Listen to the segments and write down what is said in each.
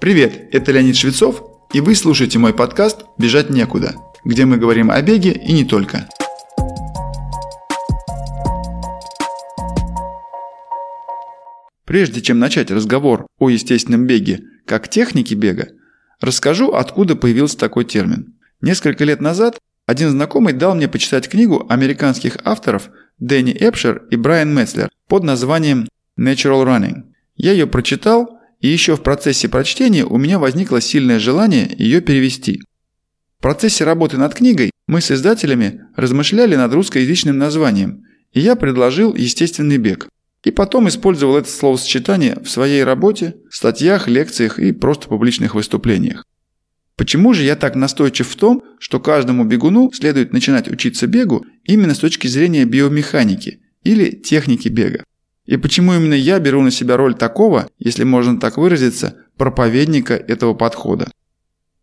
Привет, это Леонид Швецов, и вы слушаете мой подкаст «Бежать некуда», где мы говорим о беге и не только. Прежде чем начать разговор о естественном беге как технике бега, расскажу, откуда появился такой термин. Несколько лет назад один знакомый дал мне почитать книгу американских авторов Дэнни Эпшер и Брайан Метцлер под названием Natural Running. Я ее прочитал и еще в процессе прочтения у меня возникло сильное желание ее перевести. В процессе работы над книгой мы с издателями размышляли над русскоязычным названием, и я предложил «естественный бег». И потом использовал это словосочетание в своей работе, статьях, лекциях и просто публичных выступлениях. Почему же я так настойчив в том, что каждому бегуну следует начинать учиться бегу именно с точки зрения биомеханики или техники бега? И почему именно я беру на себя роль такого, если можно так выразиться, проповедника этого подхода?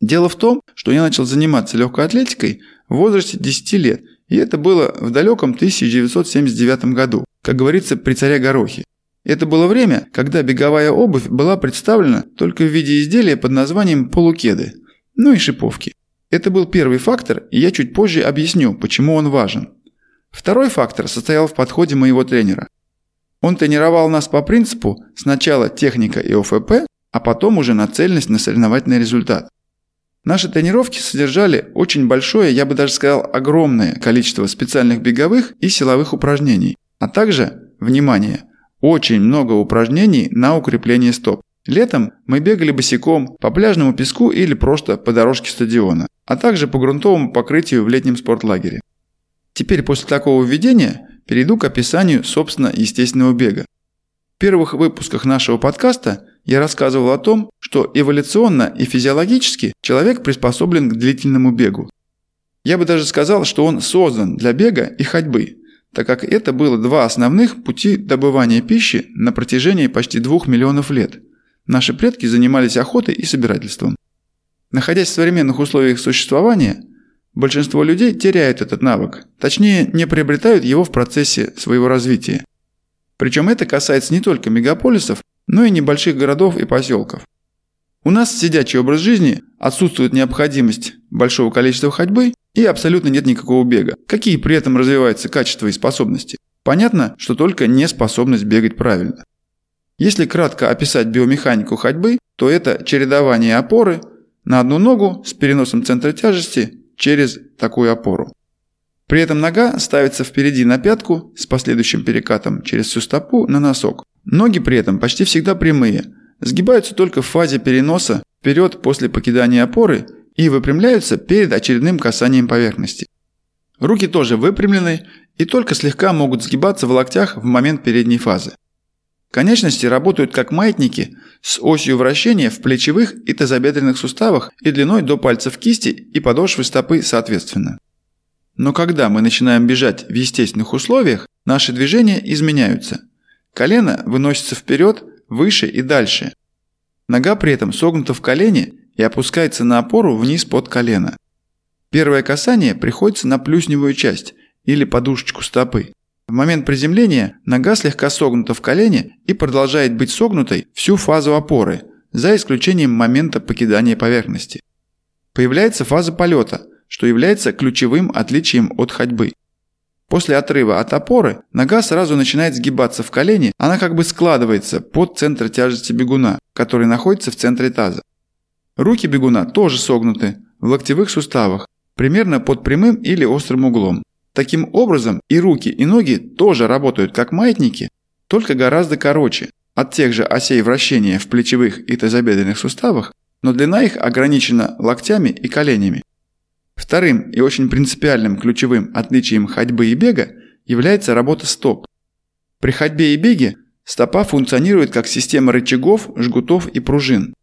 Дело в том, что я начал заниматься легкой атлетикой в возрасте 10 лет, и это было в далеком 1979 году, как говорится, при царе Горохе. Это было время, когда беговая обувь была представлена только в виде изделия под названием полукеды, ну и шиповки. Это был первый фактор, и я чуть позже объясню, почему он важен. Второй фактор состоял в подходе моего тренера. Он тренировал нас по принципу сначала техника и ОФП, а потом уже нацеленность на соревновательный результат. Наши тренировки содержали очень большое, я бы даже сказал, огромное количество специальных беговых и силовых упражнений, а также, внимание, очень много упражнений на укрепление стоп. Летом мы бегали босиком по пляжному песку или просто по дорожке стадиона, а также по грунтовому покрытию в летнем спортлагере. Теперь после такого введения перейду к описанию, собственно, естественного бега. В первых выпусках нашего подкаста я рассказывал о том, что эволюционно и физиологически человек приспособлен к длительному бегу. Я бы даже сказал, что он создан для бега и ходьбы, так как это было два основных пути добывания пищи на протяжении почти двух миллионов лет. Наши предки занимались охотой и собирательством. Находясь в современных условиях существования, Большинство людей теряют этот навык, точнее не приобретают его в процессе своего развития. Причем это касается не только мегаполисов, но и небольших городов и поселков. У нас сидячий образ жизни, отсутствует необходимость большого количества ходьбы и абсолютно нет никакого бега. Какие при этом развиваются качества и способности? Понятно, что только неспособность бегать правильно. Если кратко описать биомеханику ходьбы, то это чередование опоры на одну ногу с переносом центра тяжести через такую опору. При этом нога ставится впереди на пятку с последующим перекатом через всю стопу на носок. Ноги при этом почти всегда прямые, сгибаются только в фазе переноса вперед после покидания опоры и выпрямляются перед очередным касанием поверхности. Руки тоже выпрямлены и только слегка могут сгибаться в локтях в момент передней фазы. Конечности работают как маятники с осью вращения в плечевых и тазобедренных суставах и длиной до пальцев кисти и подошвы стопы соответственно. Но когда мы начинаем бежать в естественных условиях, наши движения изменяются. Колено выносится вперед, выше и дальше. Нога при этом согнута в колене и опускается на опору вниз под колено. Первое касание приходится на плюсневую часть или подушечку стопы. В момент приземления нога слегка согнута в колене и продолжает быть согнутой всю фазу опоры, за исключением момента покидания поверхности. Появляется фаза полета, что является ключевым отличием от ходьбы. После отрыва от опоры нога сразу начинает сгибаться в колене, она как бы складывается под центр тяжести бегуна, который находится в центре таза. Руки бегуна тоже согнуты в локтевых суставах, примерно под прямым или острым углом. Таким образом, и руки, и ноги тоже работают как маятники, только гораздо короче, от тех же осей вращения в плечевых и тазобедренных суставах, но длина их ограничена локтями и коленями. Вторым и очень принципиальным ключевым отличием ходьбы и бега является работа стоп. При ходьбе и беге стопа функционирует как система рычагов, жгутов и пружин.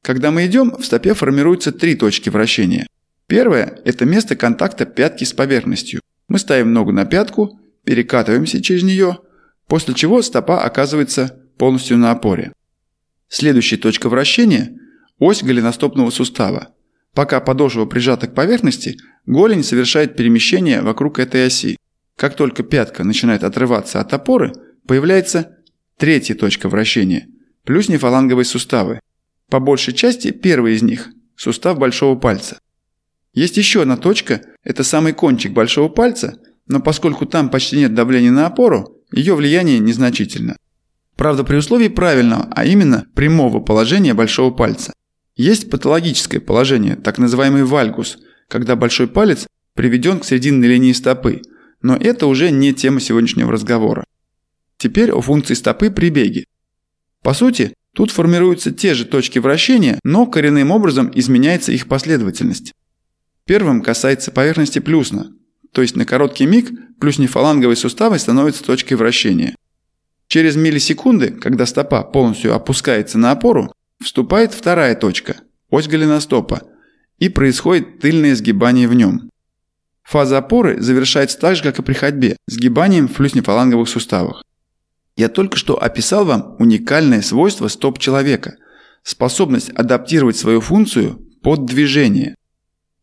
Когда мы идем, в стопе формируются три точки вращения. Первое – это место контакта пятки с поверхностью. Мы ставим ногу на пятку, перекатываемся через нее, после чего стопа оказывается полностью на опоре. Следующая точка вращения – ось голеностопного сустава. Пока подошва прижата к поверхности, голень совершает перемещение вокруг этой оси. Как только пятка начинает отрываться от опоры, появляется третья точка вращения – плюс нефаланговые суставы. По большей части первый из них – сустав большого пальца. Есть еще одна точка – это самый кончик большого пальца, но поскольку там почти нет давления на опору, ее влияние незначительно. Правда, при условии правильного, а именно прямого положения большого пальца. Есть патологическое положение, так называемый вальгус, когда большой палец приведен к серединной линии стопы, но это уже не тема сегодняшнего разговора. Теперь о функции стопы при беге. По сути, тут формируются те же точки вращения, но коренным образом изменяется их последовательность. Первым касается поверхности плюсна, то есть на короткий миг плюснефаланговые суставы становятся точкой вращения. Через миллисекунды, когда стопа полностью опускается на опору, вступает вторая точка – ось голеностопа, и происходит тыльное сгибание в нем. Фаза опоры завершается так же, как и при ходьбе, сгибанием в плюснефаланговых суставах. Я только что описал вам уникальное свойство стоп человека – способность адаптировать свою функцию под движение.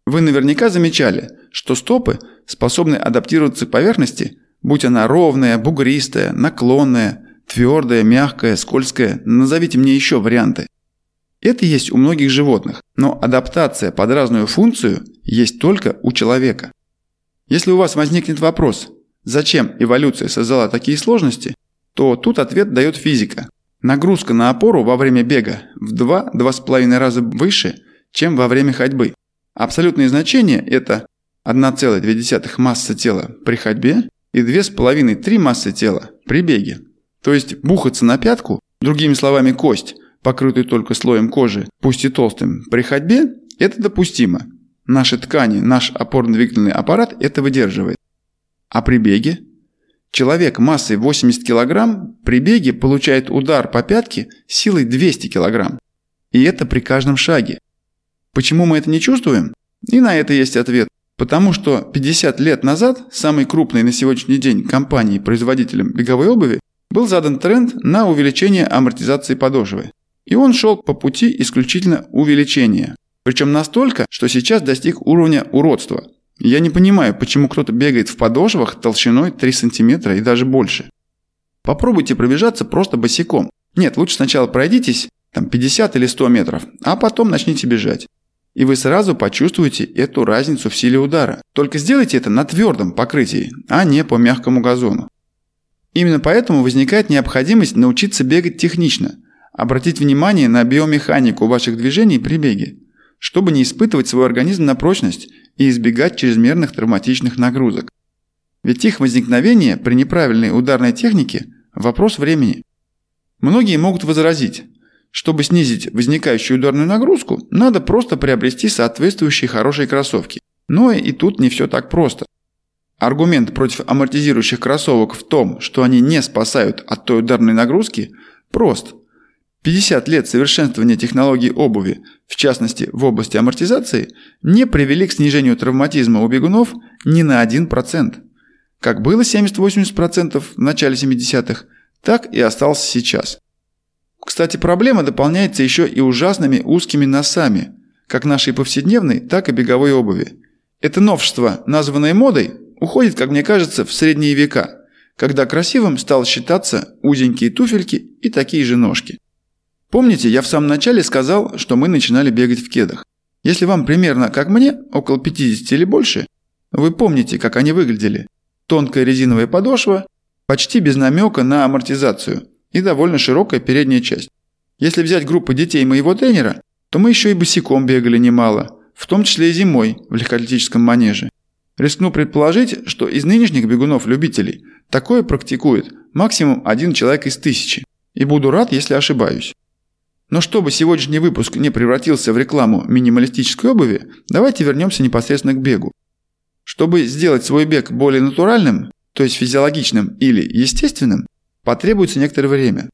Вы наверняка замечали, что стопы способны адаптироваться к поверхности, будь она ровная, бугристая, наклонная, твердая, мягкая, скользкая, назовите мне еще варианты. Это есть у многих животных, но адаптация под разную функцию есть только у человека. Если у вас возникнет вопрос, зачем эволюция создала такие сложности, то тут ответ дает физика. Нагрузка на опору во время бега в 2-2,5 раза выше, чем во время ходьбы. Абсолютные значения – это 1,2 масса тела при ходьбе и 2,5-3 массы тела при беге. То есть бухаться на пятку, другими словами кость – покрытую только слоем кожи, пусть и толстым, при ходьбе, это допустимо. Наши ткани, наш опорно-двигательный аппарат это выдерживает. А при беге? Человек массой 80 кг при беге получает удар по пятке силой 200 кг. И это при каждом шаге. Почему мы это не чувствуем? И на это есть ответ. Потому что 50 лет назад самой крупной на сегодняшний день компанией-производителем беговой обуви был задан тренд на увеличение амортизации подошвы. И он шел по пути исключительно увеличения. Причем настолько, что сейчас достиг уровня уродства. Я не понимаю, почему кто-то бегает в подошвах толщиной 3 см и даже больше. Попробуйте пробежаться просто босиком. Нет, лучше сначала пройдитесь там 50 или 100 метров, а потом начните бежать. И вы сразу почувствуете эту разницу в силе удара. Только сделайте это на твердом покрытии, а не по мягкому газону. Именно поэтому возникает необходимость научиться бегать технично – Обратить внимание на биомеханику ваших движений при беге, чтобы не испытывать свой организм на прочность и избегать чрезмерных травматичных нагрузок. Ведь их возникновение при неправильной ударной технике – вопрос времени. Многие могут возразить, чтобы снизить возникающую ударную нагрузку, надо просто приобрести соответствующие хорошие кроссовки. Но и тут не все так просто. Аргумент против амортизирующих кроссовок в том, что они не спасают от той ударной нагрузки, прост – 50 лет совершенствования технологий обуви, в частности в области амортизации, не привели к снижению травматизма у бегунов ни на 1%. Как было 70-80% в начале 70-х, так и остался сейчас. Кстати, проблема дополняется еще и ужасными узкими носами, как нашей повседневной, так и беговой обуви. Это новшество, названное модой, уходит, как мне кажется, в средние века, когда красивым стал считаться узенькие туфельки и такие же ножки. Помните, я в самом начале сказал, что мы начинали бегать в кедах. Если вам примерно как мне, около 50 или больше, вы помните, как они выглядели. Тонкая резиновая подошва, почти без намека на амортизацию и довольно широкая передняя часть. Если взять группу детей моего тренера, то мы еще и босиком бегали немало, в том числе и зимой в легкоатлетическом манеже. Рискну предположить, что из нынешних бегунов-любителей такое практикует максимум один человек из тысячи. И буду рад, если ошибаюсь. Но чтобы сегодняшний выпуск не превратился в рекламу минималистической обуви, давайте вернемся непосредственно к бегу. Чтобы сделать свой бег более натуральным, то есть физиологичным или естественным, потребуется некоторое время.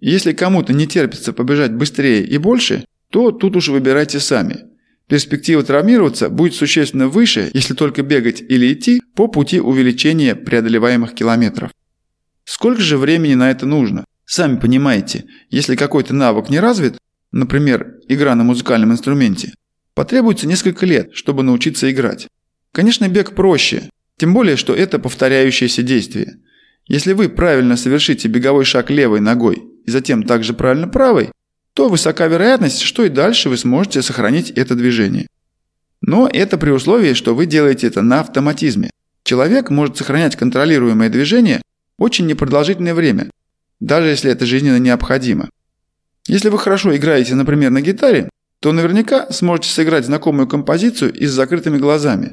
Если кому-то не терпится побежать быстрее и больше, то тут уж выбирайте сами. Перспектива травмироваться будет существенно выше, если только бегать или идти по пути увеличения преодолеваемых километров. Сколько же времени на это нужно? Сами понимаете, если какой-то навык не развит, например, игра на музыкальном инструменте, потребуется несколько лет, чтобы научиться играть. Конечно, бег проще, тем более, что это повторяющееся действие. Если вы правильно совершите беговой шаг левой ногой и затем также правильно правой, то высока вероятность, что и дальше вы сможете сохранить это движение. Но это при условии, что вы делаете это на автоматизме. Человек может сохранять контролируемое движение очень непродолжительное время, даже если это жизненно необходимо. Если вы хорошо играете, например, на гитаре, то наверняка сможете сыграть знакомую композицию и с закрытыми глазами.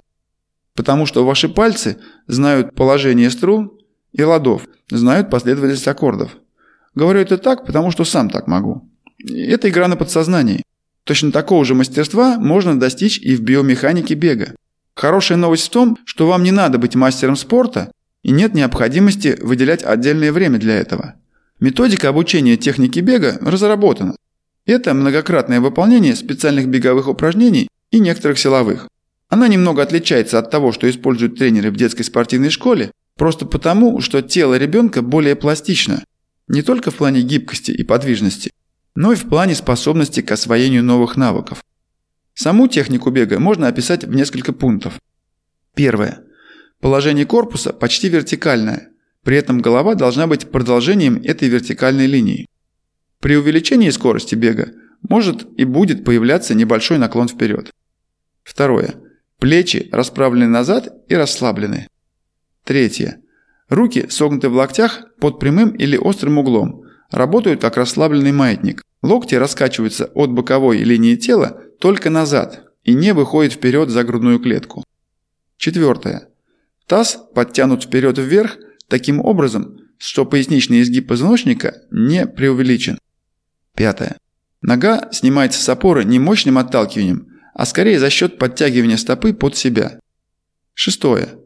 Потому что ваши пальцы знают положение струн и ладов, знают последовательность аккордов. Говорю это так, потому что сам так могу. Это игра на подсознании. Точно такого же мастерства можно достичь и в биомеханике бега. Хорошая новость в том, что вам не надо быть мастером спорта и нет необходимости выделять отдельное время для этого. Методика обучения техники бега разработана. Это многократное выполнение специальных беговых упражнений и некоторых силовых. Она немного отличается от того, что используют тренеры в детской спортивной школе, просто потому, что тело ребенка более пластично, не только в плане гибкости и подвижности, но и в плане способности к освоению новых навыков. Саму технику бега можно описать в несколько пунктов. Первое. Положение корпуса почти вертикальное, при этом голова должна быть продолжением этой вертикальной линии. При увеличении скорости бега может и будет появляться небольшой наклон вперед. Второе. Плечи расправлены назад и расслаблены. Третье. Руки согнуты в локтях под прямым или острым углом, работают как расслабленный маятник. Локти раскачиваются от боковой линии тела только назад и не выходят вперед за грудную клетку. Четвертое. Таз подтянут вперед вверх таким образом, что поясничный изгиб позвоночника не преувеличен. Пятое. Нога снимается с опоры не мощным отталкиванием, а скорее за счет подтягивания стопы под себя. Шестое.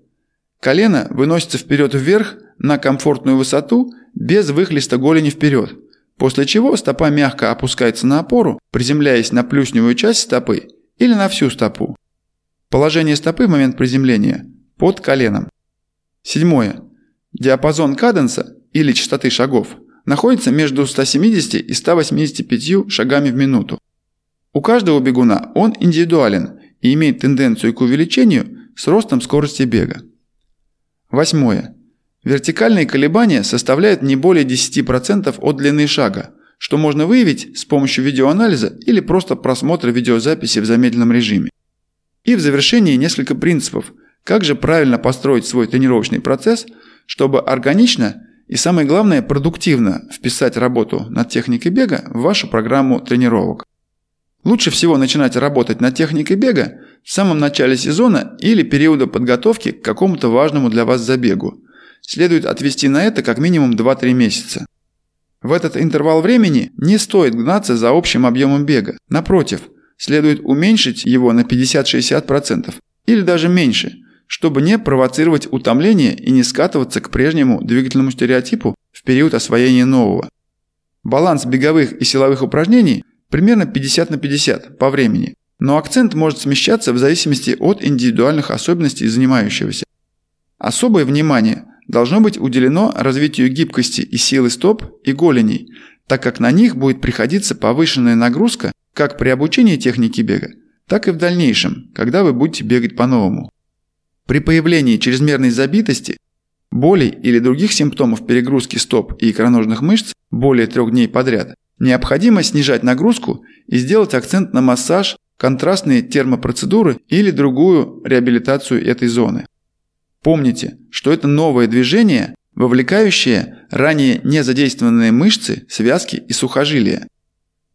Колено выносится вперед-вверх на комфортную высоту без выхлеста голени вперед, после чего стопа мягко опускается на опору, приземляясь на плюсневую часть стопы или на всю стопу. Положение стопы в момент приземления под коленом. Седьмое. Диапазон каденса или частоты шагов находится между 170 и 185 шагами в минуту. У каждого бегуна он индивидуален и имеет тенденцию к увеличению с ростом скорости бега. Восьмое. Вертикальные колебания составляют не более 10% от длины шага, что можно выявить с помощью видеоанализа или просто просмотра видеозаписи в замедленном режиме. И в завершении несколько принципов, как же правильно построить свой тренировочный процесс, чтобы органично и самое главное продуктивно вписать работу над техникой бега в вашу программу тренировок. Лучше всего начинать работать над техникой бега в самом начале сезона или периода подготовки к какому-то важному для вас забегу. Следует отвести на это как минимум 2-3 месяца. В этот интервал времени не стоит гнаться за общим объемом бега. Напротив, следует уменьшить его на 50-60% или даже меньше, чтобы не провоцировать утомление и не скатываться к прежнему двигательному стереотипу в период освоения нового. Баланс беговых и силовых упражнений примерно 50 на 50 по времени, но акцент может смещаться в зависимости от индивидуальных особенностей занимающегося. Особое внимание должно быть уделено развитию гибкости и силы стоп и голеней, так как на них будет приходиться повышенная нагрузка как при обучении техники бега, так и в дальнейшем, когда вы будете бегать по-новому. При появлении чрезмерной забитости, болей или других симптомов перегрузки стоп и икроножных мышц более трех дней подряд, Необходимо снижать нагрузку и сделать акцент на массаж, контрастные термопроцедуры или другую реабилитацию этой зоны. Помните, что это новое движение, вовлекающее ранее не задействованные мышцы, связки и сухожилия.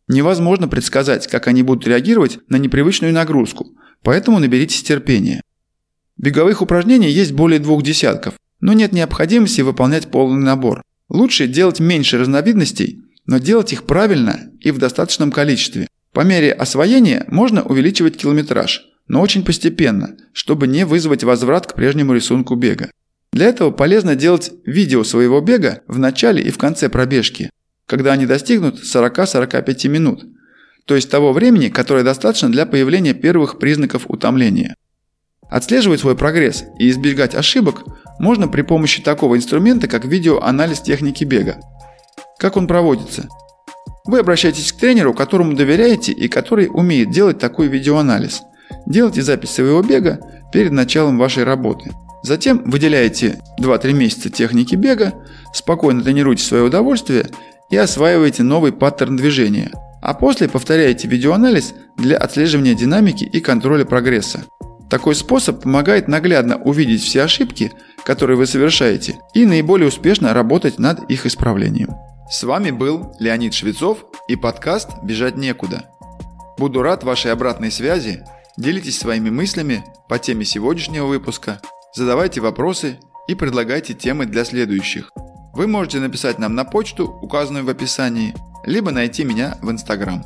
Невозможно предсказать, как они будут реагировать на непривычную нагрузку, поэтому наберитесь терпения. Беговых упражнений есть более двух десятков, но нет необходимости выполнять полный набор. Лучше делать меньше разновидностей но делать их правильно и в достаточном количестве. По мере освоения можно увеличивать километраж, но очень постепенно, чтобы не вызвать возврат к прежнему рисунку бега. Для этого полезно делать видео своего бега в начале и в конце пробежки, когда они достигнут 40-45 минут, то есть того времени, которое достаточно для появления первых признаков утомления. Отслеживать свой прогресс и избегать ошибок можно при помощи такого инструмента, как видеоанализ техники бега. Как он проводится? Вы обращаетесь к тренеру, которому доверяете и который умеет делать такой видеоанализ. Делайте запись своего бега перед началом вашей работы. Затем выделяете 2-3 месяца техники бега, спокойно тренируйте свое удовольствие и осваиваете новый паттерн движения, а после повторяете видеоанализ для отслеживания динамики и контроля прогресса. Такой способ помогает наглядно увидеть все ошибки, которые вы совершаете, и наиболее успешно работать над их исправлением. С вами был Леонид Швецов и подкаст «Бежать некуда». Буду рад вашей обратной связи, делитесь своими мыслями по теме сегодняшнего выпуска, задавайте вопросы и предлагайте темы для следующих. Вы можете написать нам на почту, указанную в описании, либо найти меня в Инстаграм.